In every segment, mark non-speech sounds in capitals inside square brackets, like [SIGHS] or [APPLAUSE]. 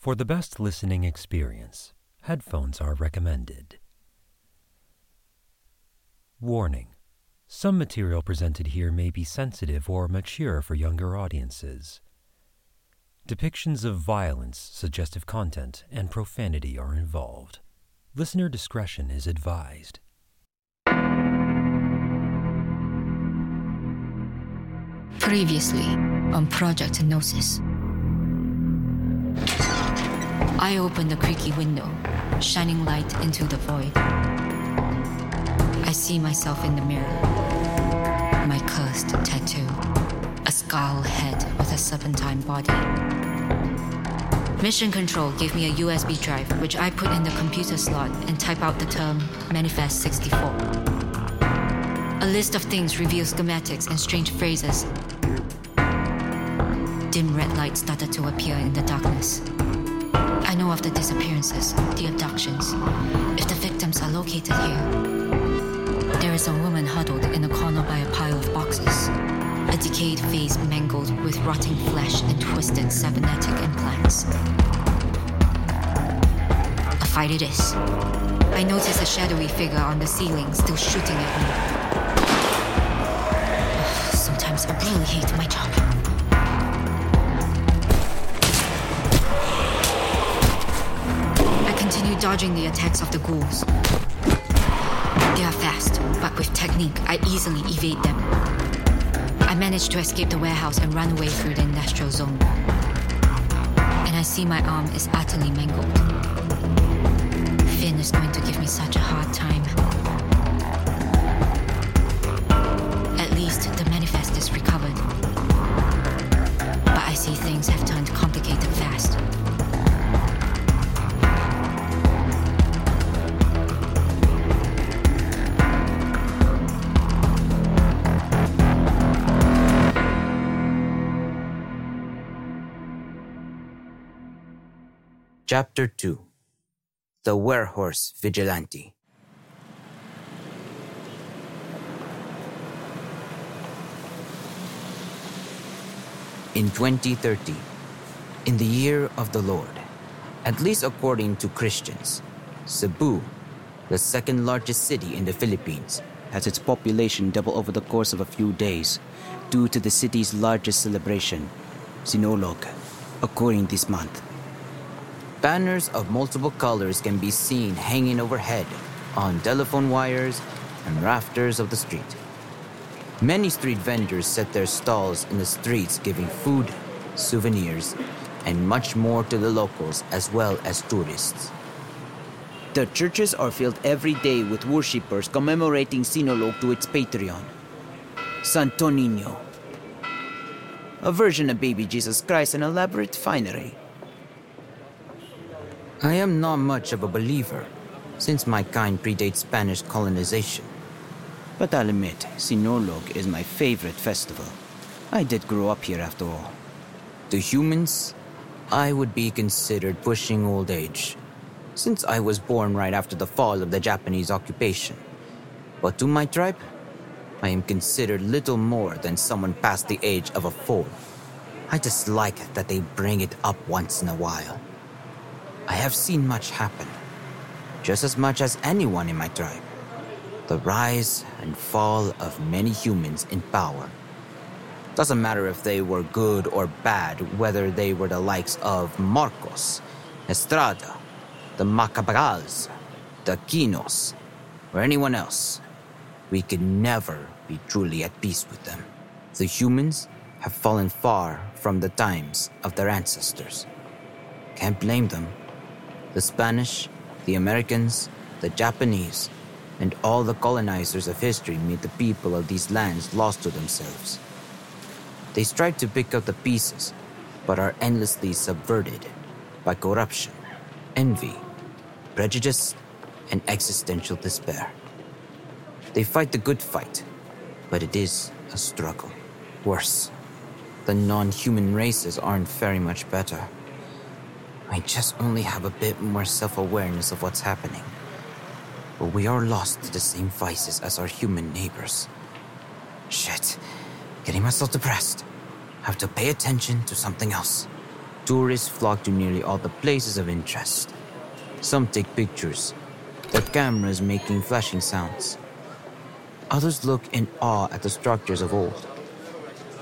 For the best listening experience, headphones are recommended. Warning Some material presented here may be sensitive or mature for younger audiences. Depictions of violence, suggestive content, and profanity are involved. Listener discretion is advised. Previously on Project Gnosis. I open the creaky window, shining light into the void. I see myself in the mirror. My cursed tattoo. A skull head with a serpentine body. Mission Control gave me a USB drive, which I put in the computer slot and type out the term Manifest 64. A list of things reveals schematics and strange phrases. Dim red light started to appear in the darkness. I know of the disappearances, the abductions. If the victims are located here, there is a woman huddled in a corner by a pile of boxes. A decayed face mangled with rotting flesh and twisted cybernetic implants. A fight it is. I notice a shadowy figure on the ceiling still shooting at me. Sometimes I really hate my job. Dodging the attacks of the ghouls. They are fast, but with technique, I easily evade them. I manage to escape the warehouse and run away through the industrial zone. And I see my arm is utterly mangled. Finn is going to give me such a hard time. Chapter 2 The Werehorse Vigilante. In 2030, in the year of the Lord, at least according to Christians, Cebu, the second largest city in the Philippines, has its population double over the course of a few days due to the city's largest celebration, Sinulog, occurring this month. Banners of multiple colors can be seen hanging overhead on telephone wires and rafters of the street. Many street vendors set their stalls in the streets giving food, souvenirs, and much more to the locals as well as tourists. The churches are filled every day with worshippers commemorating Sinulog to its patron, Santo Niño. A version of baby Jesus Christ in elaborate finery. I am not much of a believer, since my kind predates Spanish colonization. But I'll admit, Sinulog is my favorite festival. I did grow up here after all. To humans, I would be considered pushing old age, since I was born right after the fall of the Japanese occupation. But to my tribe, I am considered little more than someone past the age of a fool. I dislike that they bring it up once in a while. I have seen much happen, just as much as anyone in my tribe. The rise and fall of many humans in power. Doesn't matter if they were good or bad, whether they were the likes of Marcos, Estrada, the Macapagals, the Quinos, or anyone else. We could never be truly at peace with them. The humans have fallen far from the times of their ancestors. Can't blame them. The Spanish, the Americans, the Japanese, and all the colonizers of history made the people of these lands lost to themselves. They strive to pick up the pieces, but are endlessly subverted by corruption, envy, prejudice, and existential despair. They fight the good fight, but it is a struggle. Worse, the non human races aren't very much better. I just only have a bit more self awareness of what's happening. But we are lost to the same vices as our human neighbors. Shit. Getting myself depressed. Have to pay attention to something else. Tourists flock to nearly all the places of interest. Some take pictures, their cameras making flashing sounds. Others look in awe at the structures of old,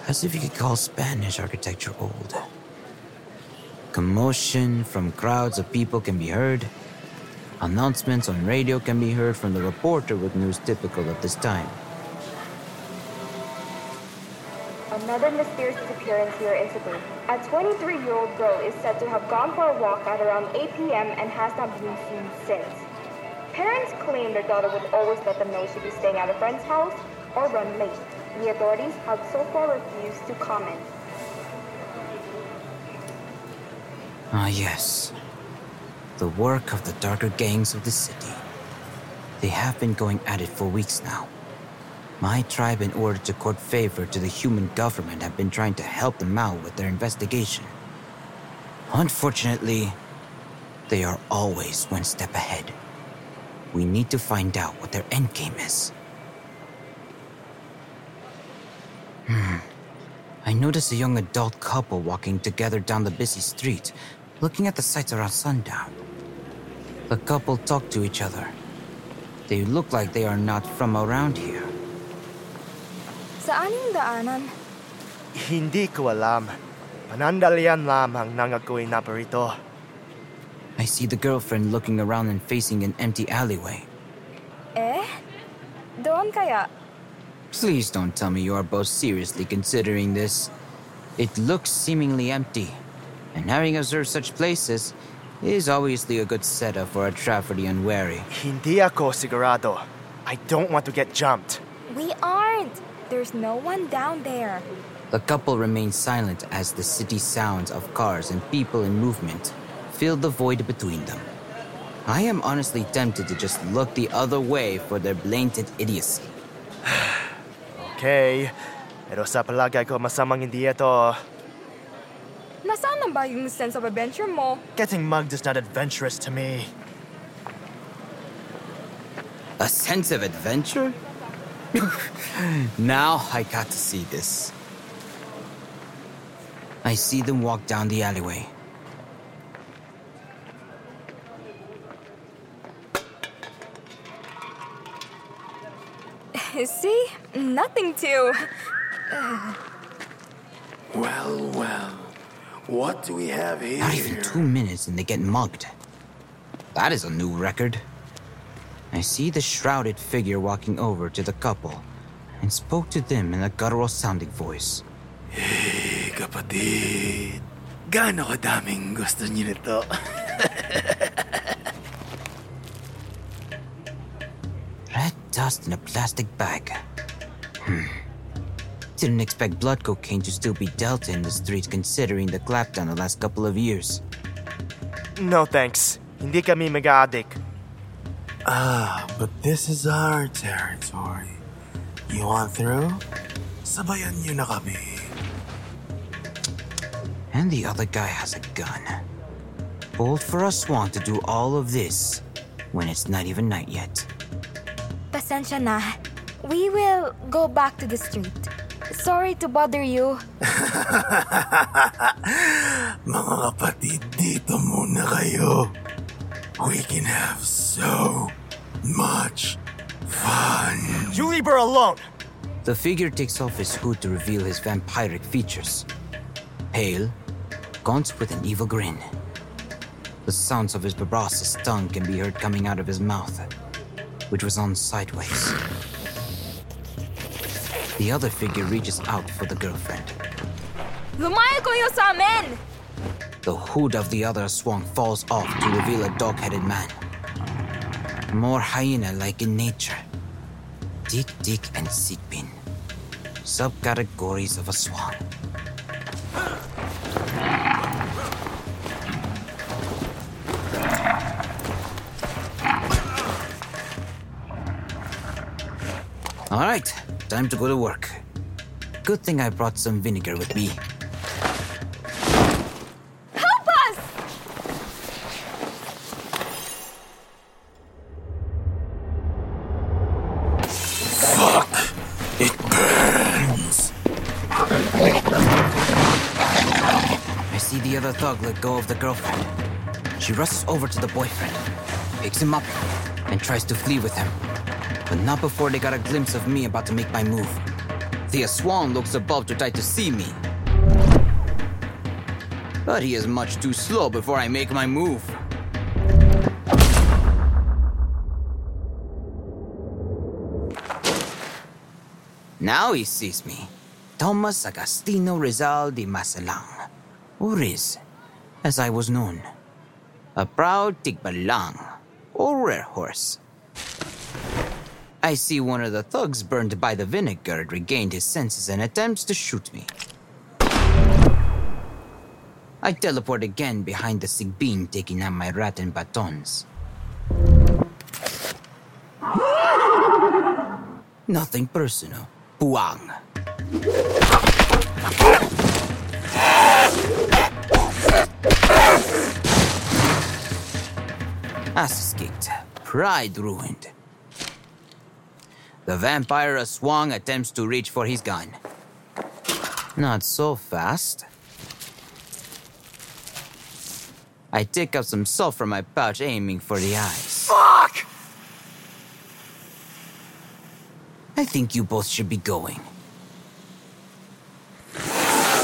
as if you could call Spanish architecture old. Commotion from crowds of people can be heard. Announcements on radio can be heard from the reporter with news typical of this time. Another mysterious disappearance here in Cebu. A 23-year-old girl is said to have gone for a walk at around 8 p.m. and has not been seen since. Parents claim their daughter would always let them know she'd be staying at a friend's house or run late. The authorities have so far refused to comment. Ah, yes. The work of the darker gangs of the city. They have been going at it for weeks now. My tribe, in order to court favor to the human government, have been trying to help them out with their investigation. Unfortunately, they are always one step ahead. We need to find out what their endgame is. Hmm. I noticed a young adult couple walking together down the busy street, looking at the sights around sundown. The couple talk to each other. They look like they are not from around here. Saan yung daanan? Hindi ko alam. Panandalian lamang nang ako'y naparito. I see the girlfriend looking around and facing an empty alleyway. Eh? Doon kaya? Please don't tell me you are both seriously considering this. It looks seemingly empty, and having observed such places is obviously a good setup for a traveler the unwary. Hindi ako sigurado. I don't want to get jumped. We aren't. There's no one down there. The couple remains silent as the city sounds of cars and people in movement fill the void between them. I am honestly tempted to just look the other way for their blatant idiocy. [SIGHS] Okay. Pero sa palagay ko masamang hindi ito. Nasaan na ba yung sense of adventure mo? Getting mugged is not adventurous to me. A sense of adventure? [LAUGHS] now I got to see this. I see them walk down the alleyway. [LAUGHS] See? Nothing to. Well, well. What do we have here? Not even two minutes and they get mugged. That is a new record. I see the shrouded figure walking over to the couple and spoke to them in a guttural sounding voice. Hey, kapatid. Gaano kadaming gusto niyo nito? [LAUGHS] Red dust in a plastic bag. Hmm. Didn't expect blood cocaine to still be dealt in the streets considering the clapdown the last couple of years. No thanks. Hindi kami mag-addict. ah, but this is our territory. You want through? Sabayan niyo na kami. And the other guy has a gun. Bold for aswang to do all of this when it's not even night yet. Pasensya na. We will go back to the street. Sorry to bother you. [LAUGHS] Mga kapatid, dito muna kayo. We can have so much fun. You leave her alone! The figure takes off his hood to reveal his vampiric features. Pale, gaunt with an evil grin. The sounds of his proboscis tongue can be heard coming out of his mouth, which was on sideways. The other figure reaches out for the girlfriend. The hood of the other swan falls off to reveal a dog-headed man. More hyena-like in nature. Dick, Dick, and Sigbin. Subcategories of aswang. All right, time to go to work. Good thing I brought some vinegar with me. Help us! Fuck! It burns. I see the other thug let go of the girlfriend. She rushes over to the boyfriend, picks him up, and tries to flee with him. But not before they got a glimpse of me about to make my move. Thea Swan looks above to try to see me. But he is much too slow before I make my move. Now he sees me. Thomas Agostino Rizal de Masalang, or Riz, as I was known. A proud Tikbalang, or werehorse. I see one of the thugs burned by the vinegar regained his senses and attempts to shoot me. I teleport again behind the Sigbin, taking out my rattan batons. Nothing personal. Buang. Ass kicked. Pride ruined. The vampire swung attempts to reach for his gun. Not so fast. I take out some salt from my pouch, aiming for the eyes. Fuck! I think you both should be going.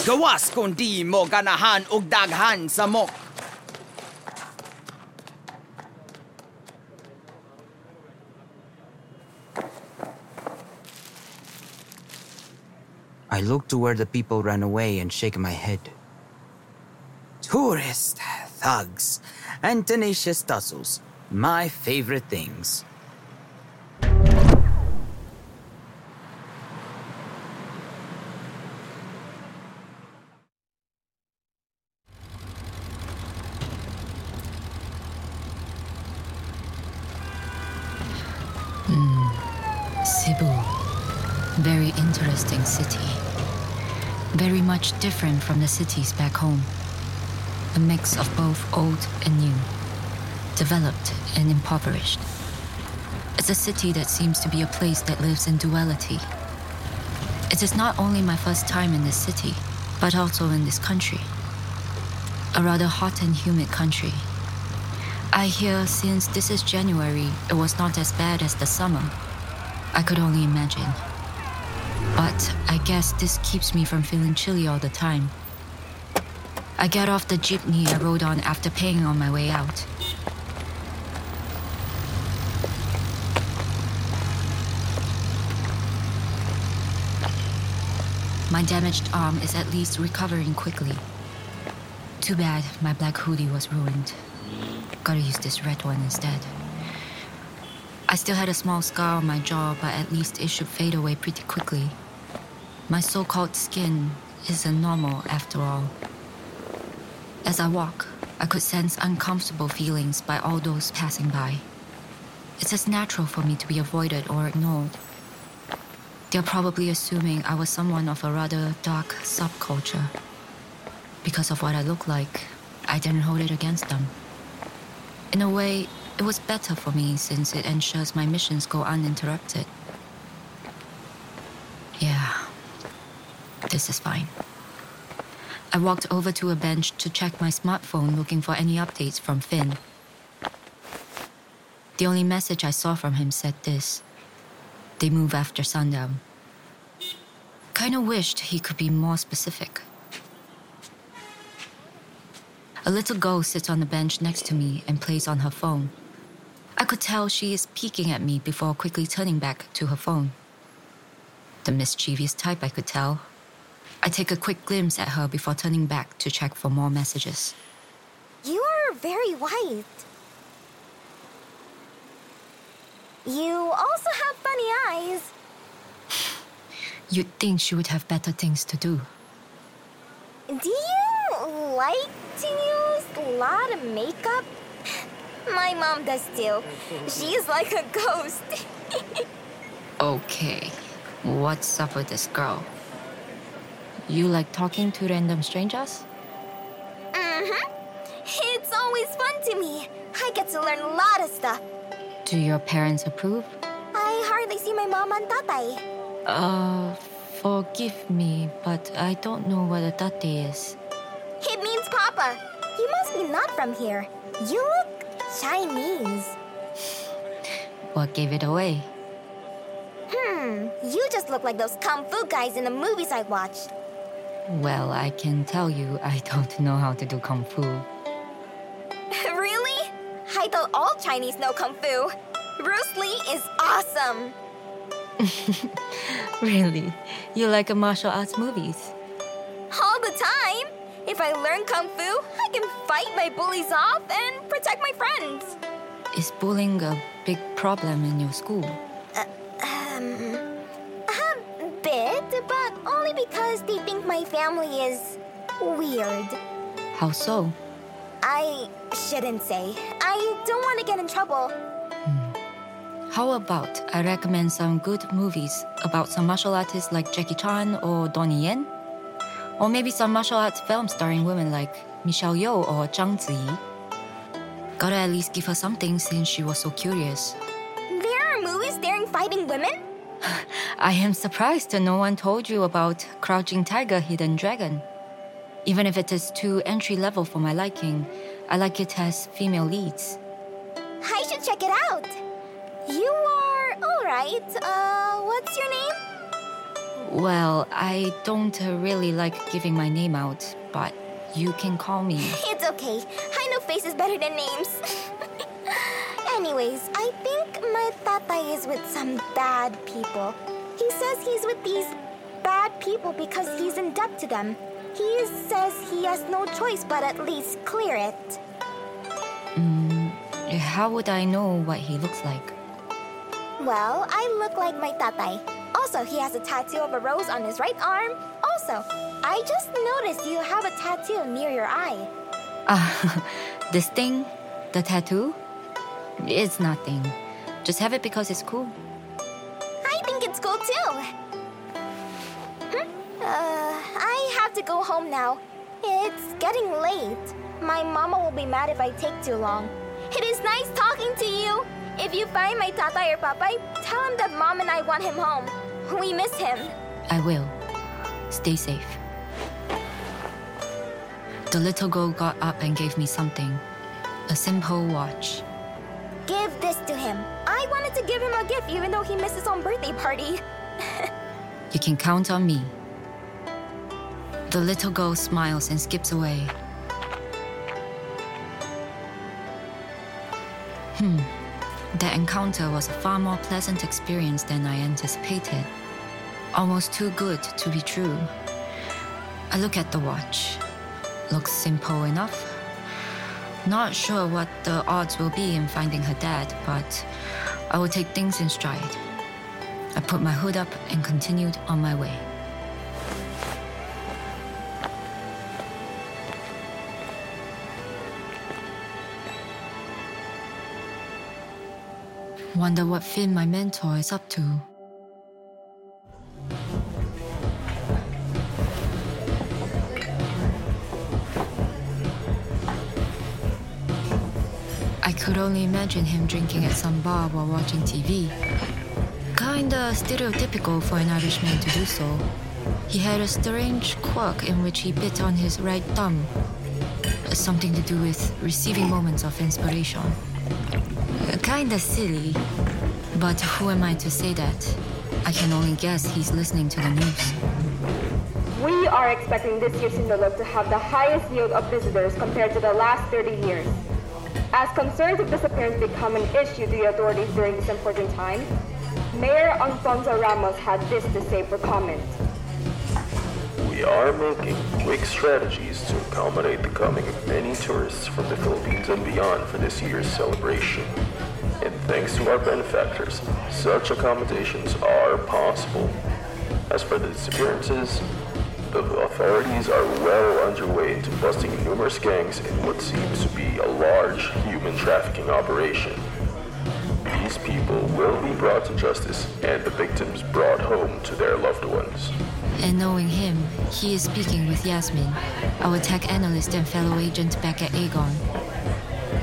Gawas kung di mo ganahan og daghan sa mok. I look to where the people ran away and shake my head. Tourists, thugs, and tenacious tussles. My favorite things. Cebu. Very interesting city. Very much different from the cities back home. A mix of both old and new. Developed and impoverished. It's a city that seems to be a place that lives in duality. It is not only my first time in this city, but also in this country. A rather hot and humid country. I hear since this is January, it was not as bad as the summer. I could only imagine. But I guess this keeps me from feeling chilly all the time. I get off the jeepney I rode on after paying on my way out. My damaged arm is at least recovering quickly. Too bad my black hoodie was ruined. Gotta use this red one instead. I still had a small scar on my jaw, but at least it should fade away pretty quickly. My so called skin isn't normal after all. As I walk, I could sense uncomfortable feelings by all those passing by. It's as natural for me to be avoided or ignored. They're probably assuming I was someone of a rather dark subculture. Because of what I look like, I didn't hold it against them. In a way, it was better for me since it ensures my missions go uninterrupted. Yeah, this is fine. I walked over to a bench to check my smartphone looking for any updates from Finn. The only message I saw from him said this They move after sundown. Kinda wished he could be more specific. A little girl sits on the bench next to me and plays on her phone. I could tell she is peeking at me before quickly turning back to her phone. The mischievous type, I could tell. I take a quick glimpse at her before turning back to check for more messages. You are very white. You also have funny eyes. [LAUGHS] You'd think she would have better things to do. Do you like to use a lot of makeup? [LAUGHS] My mom does too. She's like a ghost. [LAUGHS] Okay, what's up with this girl? You like talking to random strangers? mm-hmm. It's always fun to me. I get to learn a lot of stuff. Do your parents approve? I hardly see my mom and tatay. Uh, forgive me, but I don't know what a tate is. It means Papa. You must be not from here. You look Chinese. [LAUGHS] What gave it away? Hmm, you just look like those kung fu guys in the movies I watched. Well, I can tell you I don't know how to do kung fu. [LAUGHS] really? I thought all Chinese know kung fu. Bruce Lee is awesome. [LAUGHS] really? You like martial arts movies? All the time. If I learn kung fu, I can fight my bullies off and protect my friends. Is bullying a big problem in your school? Um, a bit, but only because they think my family is weird. How so? I shouldn't say. I don't want to get in trouble. Hmm. How about I recommend some good movies about some martial artists like Jackie Chan or Donnie Yen? Or maybe some martial arts films starring women like Michelle Yeoh or Zhang Ziyi. Gotta at least give her something since she was so curious. There are movies starring fighting women? [LAUGHS] I am surprised no one told you about Crouching Tiger, Hidden Dragon. Even if it is too entry level for my liking, I like it as female leads. I should check it out. You are alright. Uh, what's your name? Well, I don't uh, really like giving my name out, but you can call me. [LAUGHS] It's okay. I know faces better than names. [LAUGHS] Anyways, I think my tata is with some bad people. He says he's with these bad people because he's in debt to them. He says he has no choice but at least clear it. Mm, how would I know what he looks like? Well, I look like my tatay. Also, he has a tattoo of a rose on his right arm. Also, I just noticed you have a tattoo near your eye. Ah, [LAUGHS] this thing, the tattoo, it's nothing. Just have it because it's cool. I think it's cool too. Hmm? Uh, I have to go home now. It's getting late. My mama will be mad if I take too long. It is nice talking to you. If you find my tata or papay, tell him that mom and I want him home. We miss him. I will. Stay safe. The little girl got up and gave me something a simple watch. Give this to him. I wanted to give him a gift even though he missed his own birthday party. [LAUGHS] You can count on me. The little girl smiles and skips away. Hmm. The encounter was a far more pleasant experience than I anticipated. Almost too good to be true. I look at the watch. Looks simple enough. Not sure what the odds will be in finding her dad, but I will take things in stride. I put my hood up and continued on my way. Wonder what Finn, my mentor, is up to. Only imagine him drinking at some bar while watching TV. Kinda stereotypical for an Irishman to do so. He had a strange quirk in which he bit on his right thumb. Something to do with receiving moments of inspiration. Kinda silly, but who am I to say that? I can only guess he's listening to the news. We are expecting this year's Sinulog to have the highest yield of visitors compared to the last 30 years. As concerns of disappearance become an issue to the authorities during this important time, Mayor Alfonso Ramos had this to say for comment. We are making quick strategies to accommodate the coming of many tourists from the Philippines and beyond for this year's celebration. And thanks to our benefactors, such accommodations are possible. As for the disappearances, the authorities are well underway into busting numerous gangs in what seems to be a large human trafficking operation. These people will be brought to justice and the victims brought home to their loved ones. And knowing him, he is speaking with Yasmin, our tech analyst and fellow agent back at Aegon.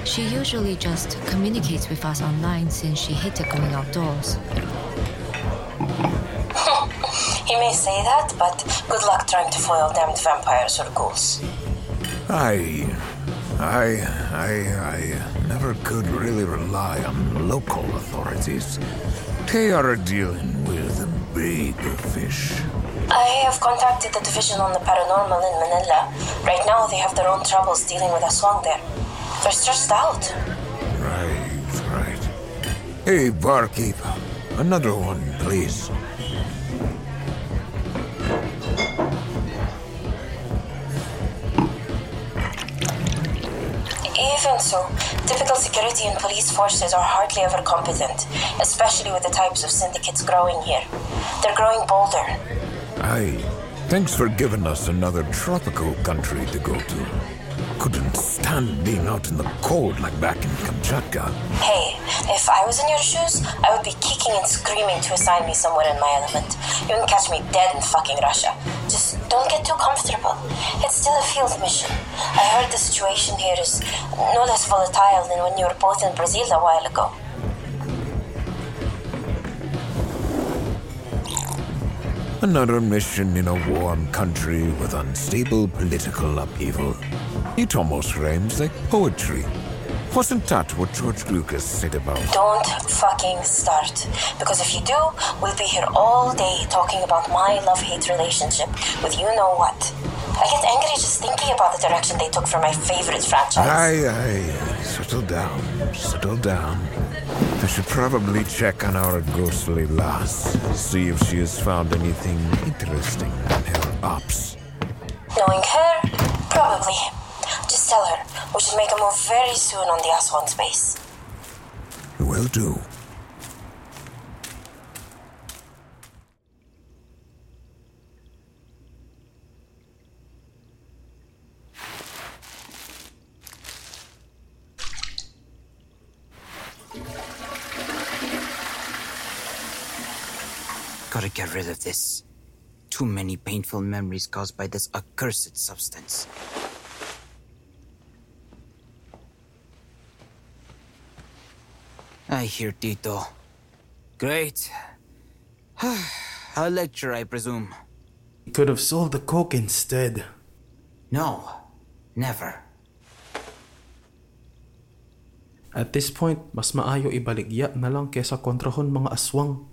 She usually just communicates with us online since she hated going outdoors. May say that, but good luck trying to foil damned vampires or ghouls. I. I. I. I never could really rely on local authorities. They are dealing with big fish. I have contacted the division on the paranormal in Manila. Right now, they have their own troubles dealing with Aswang there. They're stressed out. Right, right. Hey, barkeep. Another one, please. So, typical security and police forces are hardly ever competent, especially with the types of syndicates growing here. They're growing bolder. Aye. Thanks for giving us another tropical country to go to. Couldn't stand being out in the cold like back in Kamchatka. Hey, if I was in your shoes, I would be kicking and screaming to assign me somewhere in my element. You can catch me dead in fucking Russia. Just don't get too comfortable. It's still a field mission. I heard the situation here is no less volatile than when you were both in Brazil a while ago. Another mission in a warm country with unstable political upheaval. It almost rhymes like poetry. Wasn't that what George Lucas said about? Don't fucking start. Because if you do, we'll be here all day talking about my love hate relationship with you know what. I get angry just thinking about the direction they took for my favorite franchise. Aye, aye. Settle down. Settle down. I should probably check on our ghostly lass. See if she has found anything interesting in her ops. Knowing her, probably. Just tell her we should make a move very soon on the Aswang space. Will do. Gotta get rid of this. Too many painful memories caused by this accursed substance. I hear Tito. Great. [SIGHS] A lecture, I presume. You could have sold the coke instead. No, never. At this point, mas maayo ibaligya na lang kesa kontrahon mga aswang.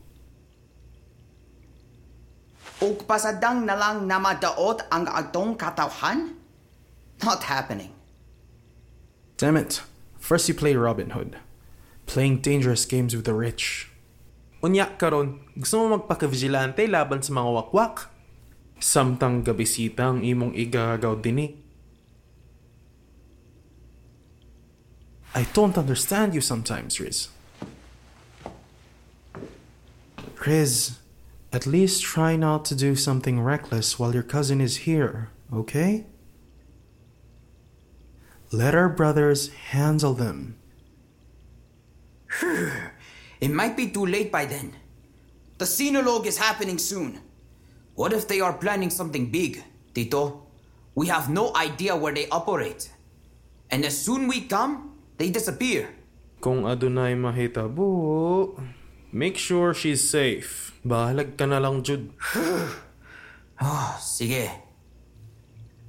Og pasadang na lang namadaot ang atong katawhan? Not happening. Damn it. First you play Robin Hood. Playing dangerous games with the rich. Unya karon, gusto mo magpaka-vigilante laban sa mga wakwak? Samtang gabisita ang imong igagaw dini. Eh. I don't understand you sometimes, Riz. Riz, at least try not to do something reckless while your cousin is here, okay? Let our brothers handle them. It might be too late by then. The Sinulog is happening soon. What if they are planning something big, Tito? We have no idea where they operate. And as soon we come, they disappear. Kung adunay mahitabo, make sure she's safe. Bahalag ka na lang, Jude. [SIGHS] Ah, sige.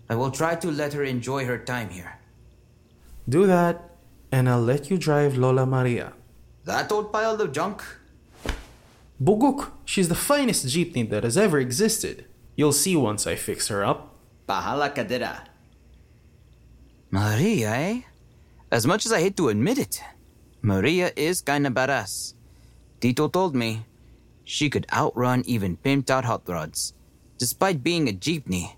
I will try to let her enjoy her time here. Do that, and I'll let you drive Lola Maria. That old pile of junk? Buguk, she's the finest jeepney that has ever existed. You'll see once I fix her up. Bahala kadira. Maria, eh? As much as I hate to admit it, Maria is kinda badass. Tito told me she could outrun even pimped out hot rods, despite being a jeepney.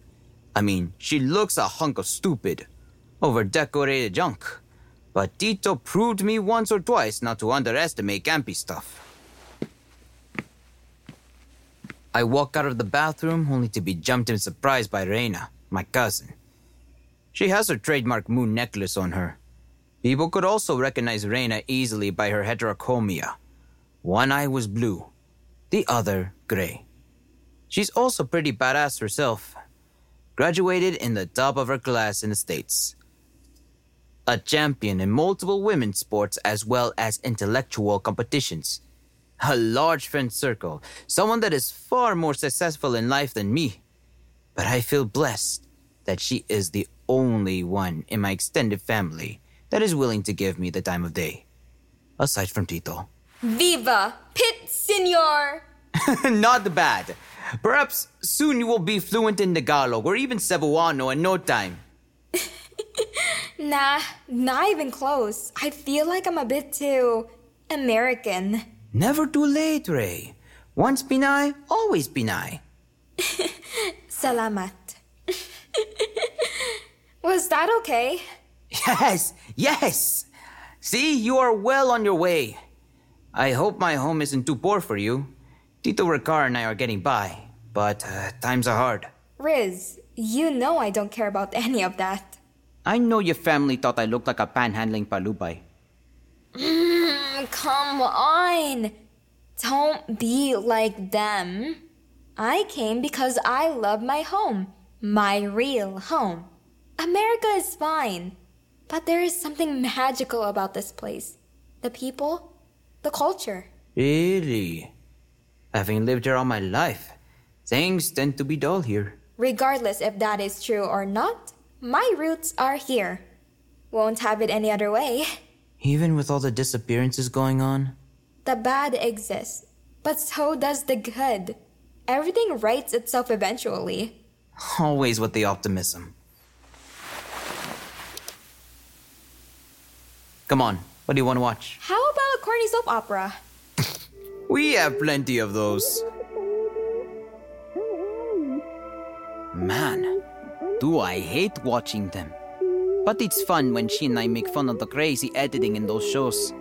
I mean, she looks a hunk of stupid, over decorated junk. But Tito proved me once or twice not to underestimate campy stuff. I walk out of the bathroom only to be jumped in surprise by Reina, my cousin. She has her trademark moon necklace on her. People could also recognize Reina easily by her heterochromia. One eye was blue, the other gray. She's also pretty badass herself. Graduated in the top of her class in the States. A champion in multiple women's sports as well as intellectual competitions. A large friend circle, someone that is far more successful in life than me. But I feel blessed that she is the only one in my extended family that is willing to give me the time of day. Aside from Tito. Viva Pit Senor! [LAUGHS] Not bad. Perhaps soon you will be fluent in Tagalog or even Cebuano in no time. [LAUGHS] Nah, not even close. I feel like I'm a bit too American. Never too late, Ray. Once Pinay, always Pinay. [LAUGHS] Salamat. [LAUGHS] Was that okay? Yes, yes. See, you are well on your way. I hope my home isn't too poor for you. Tito Ricard and I are getting by, but uh, times are hard. Riz, you know I don't care about any of that. I know your family thought I looked like a panhandling palubay. Mm, come on. Don't be like them. I came because I love my home, my real home. America is fine, but there is something magical about this place. The people, the culture. Really? Having lived here all my life, things tend to be dull here. Regardless if that is true or not, my roots are here. Won't have it any other way. Even with all the disappearances going on? The bad exists, but so does the good. Everything rights itself eventually. Always with the optimism. Come on, what do you want to watch? How about a corny soap opera? [LAUGHS] We have plenty of those. Man, do I hate watching them. But it's fun when she and I make fun of the crazy editing in those shows.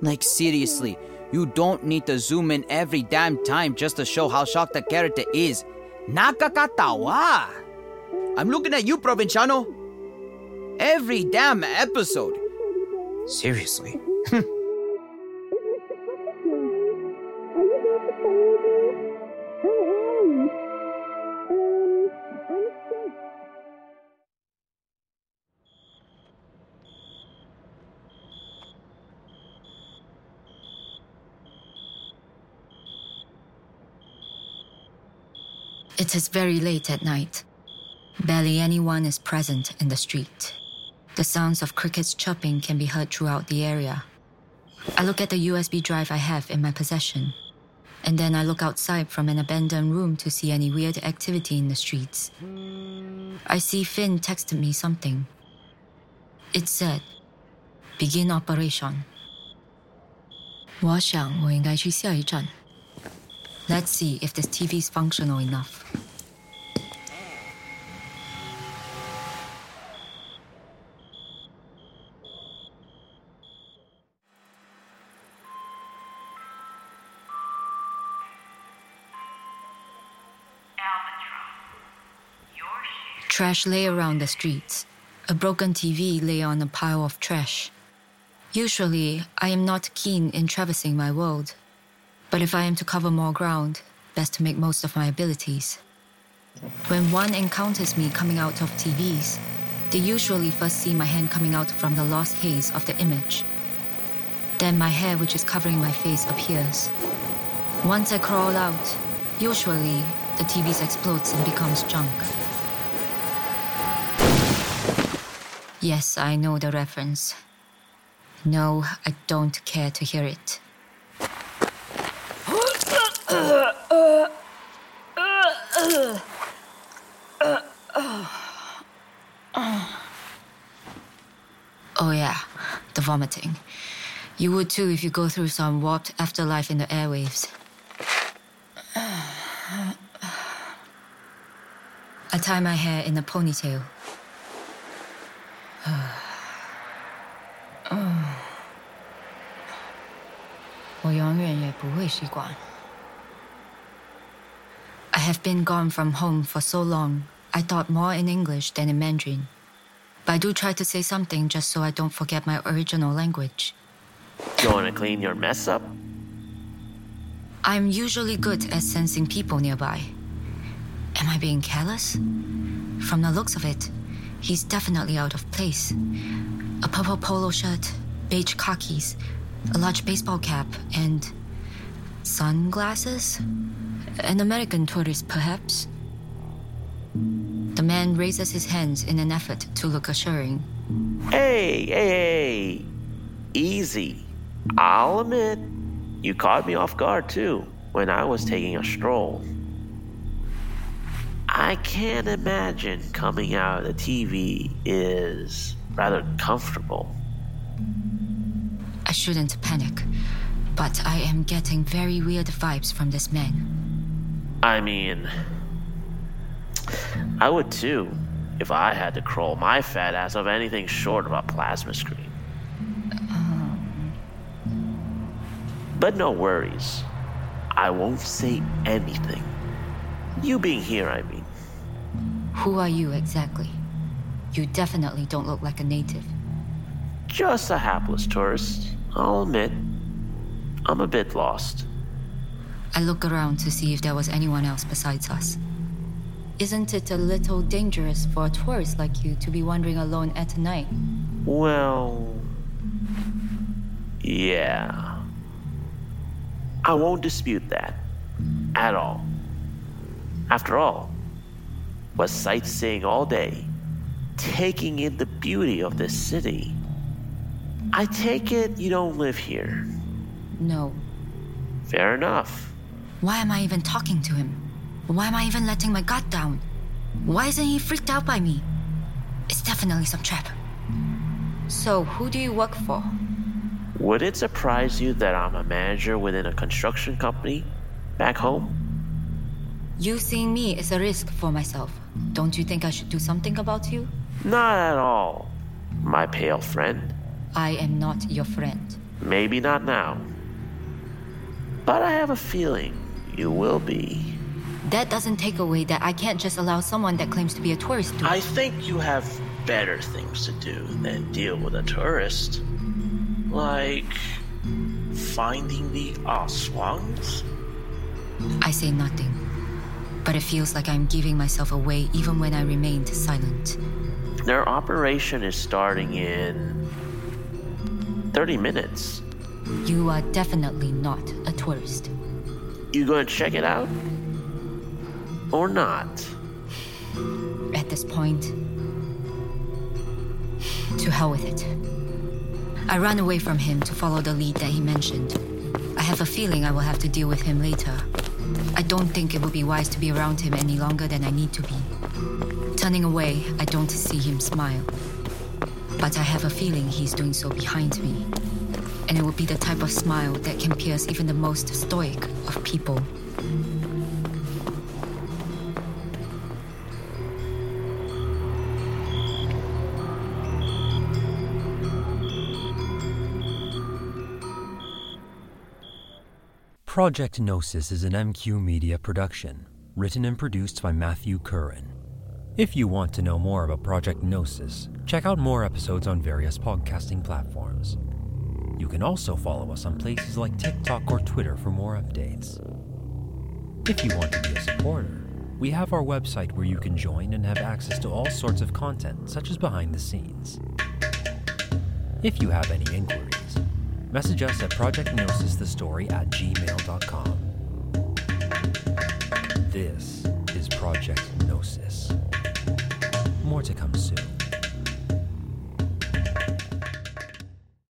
Like, seriously, you don't need to zoom in every damn time just to show how shocked the character is. Nakakatawa! I'm looking at you, Provinciano. Every damn episode. Seriously. [LAUGHS] It is very late at night. Barely anyone is present in the street. The sounds of crickets chirping can be heard throughout the area. I look at the USB drive I have in my possession, and then I look outside from an abandoned room to see any weird activity in the streets. I see Finn texted me something. It said, "Begin operation." 我想我应该去下一站。 Let's see if this TV is functional enough. Trash lay around the streets. A broken TV lay on a pile of trash. Usually, I am not keen in traversing my world. But if I am to cover more ground, best to make most of my abilities. When one encounters me coming out of TVs, they usually first see my hand coming out from the lost haze of the image. Then my hair, which is covering my face, appears. Once I crawl out, usually the TVs explodes and becomes junk. Yes, I know the reference. No, I don't care to hear it. Oh, yeah, the vomiting. You would too if you go through some warped afterlife in the airwaves. I tie my hair in a ponytail. [SIGHS] Oh, I have been gone from home for so long, I thought more in English than in Mandarin. But I do try to say something just so I don't forget my original language. You want to clean your mess up? I'm usually good at sensing people nearby. Am I being careless? From the looks of it, he's definitely out of place. A purple polo shirt, beige khakis, a large baseball cap, and sunglasses? An American tourist, perhaps? The man raises his hands in an effort to look assuring. Hey, hey, hey. Easy. I'll admit, you caught me off guard too when I was taking a stroll. I can't imagine coming out of the TV is rather comfortable. I shouldn't panic, but I am getting very weird vibes from this man. I mean, I would too if I had to crawl my fat ass of anything short of a plasma screen. But no worries. I won't say anything. You being here, I mean. Who are you exactly? You definitely don't look like a native. Just a hapless tourist, I'll admit. I'm a bit lost. I look around to see if there was anyone else besides us. Isn't it a little dangerous for a tourist like you to be wandering alone at night? Well. Yeah. I won't dispute that. At all. After all, was sightseeing all day, taking in the beauty of this city. I take it you don't live here. No. Fair enough. Why am I even talking to him? Why am I even letting my gut down? Why isn't he freaked out by me? It's definitely some trap. So, who do you work for? Would it surprise you that I'm a manager within a construction company back home? You seeing me is a risk for myself. Don't you think I should do something about you? Not at all, my pale friend. I am not your friend. Maybe not now. But I have a feeling you will be. That doesn't take away that I can't just allow someone that claims to be a tourist to. I think you have better things to do than deal with a tourist. Like finding the Aswangs? I say nothing. But it feels like I'm giving myself away even when I remained silent. Their operation is starting in 30 minutes. You are definitely not a tourist. You gonna check it out? Or not? At this point, to hell with it. I ran away from him to follow the lead that he mentioned. I have a feeling I will have to deal with him later. I don't think it would be wise to be around him any longer than I need to be. Turning away, I don't see him smile. But I have a feeling he's doing so behind me. And it would be the type of smile that can pierce even the most stoic of people. Project Gnosis is an MQ Media production, written and produced by Matthew Curran. If you want to know more about Project Gnosis, check out more episodes on various podcasting platforms. You can also follow us on places like TikTok or Twitter for more updates. If you want to be a supporter, we have our website where you can join and have access to all sorts of content, such as behind the scenes. If you have any inquiries, message us at projectgnosisthestory at gmail.com. This is Project Gnosis. More to come soon.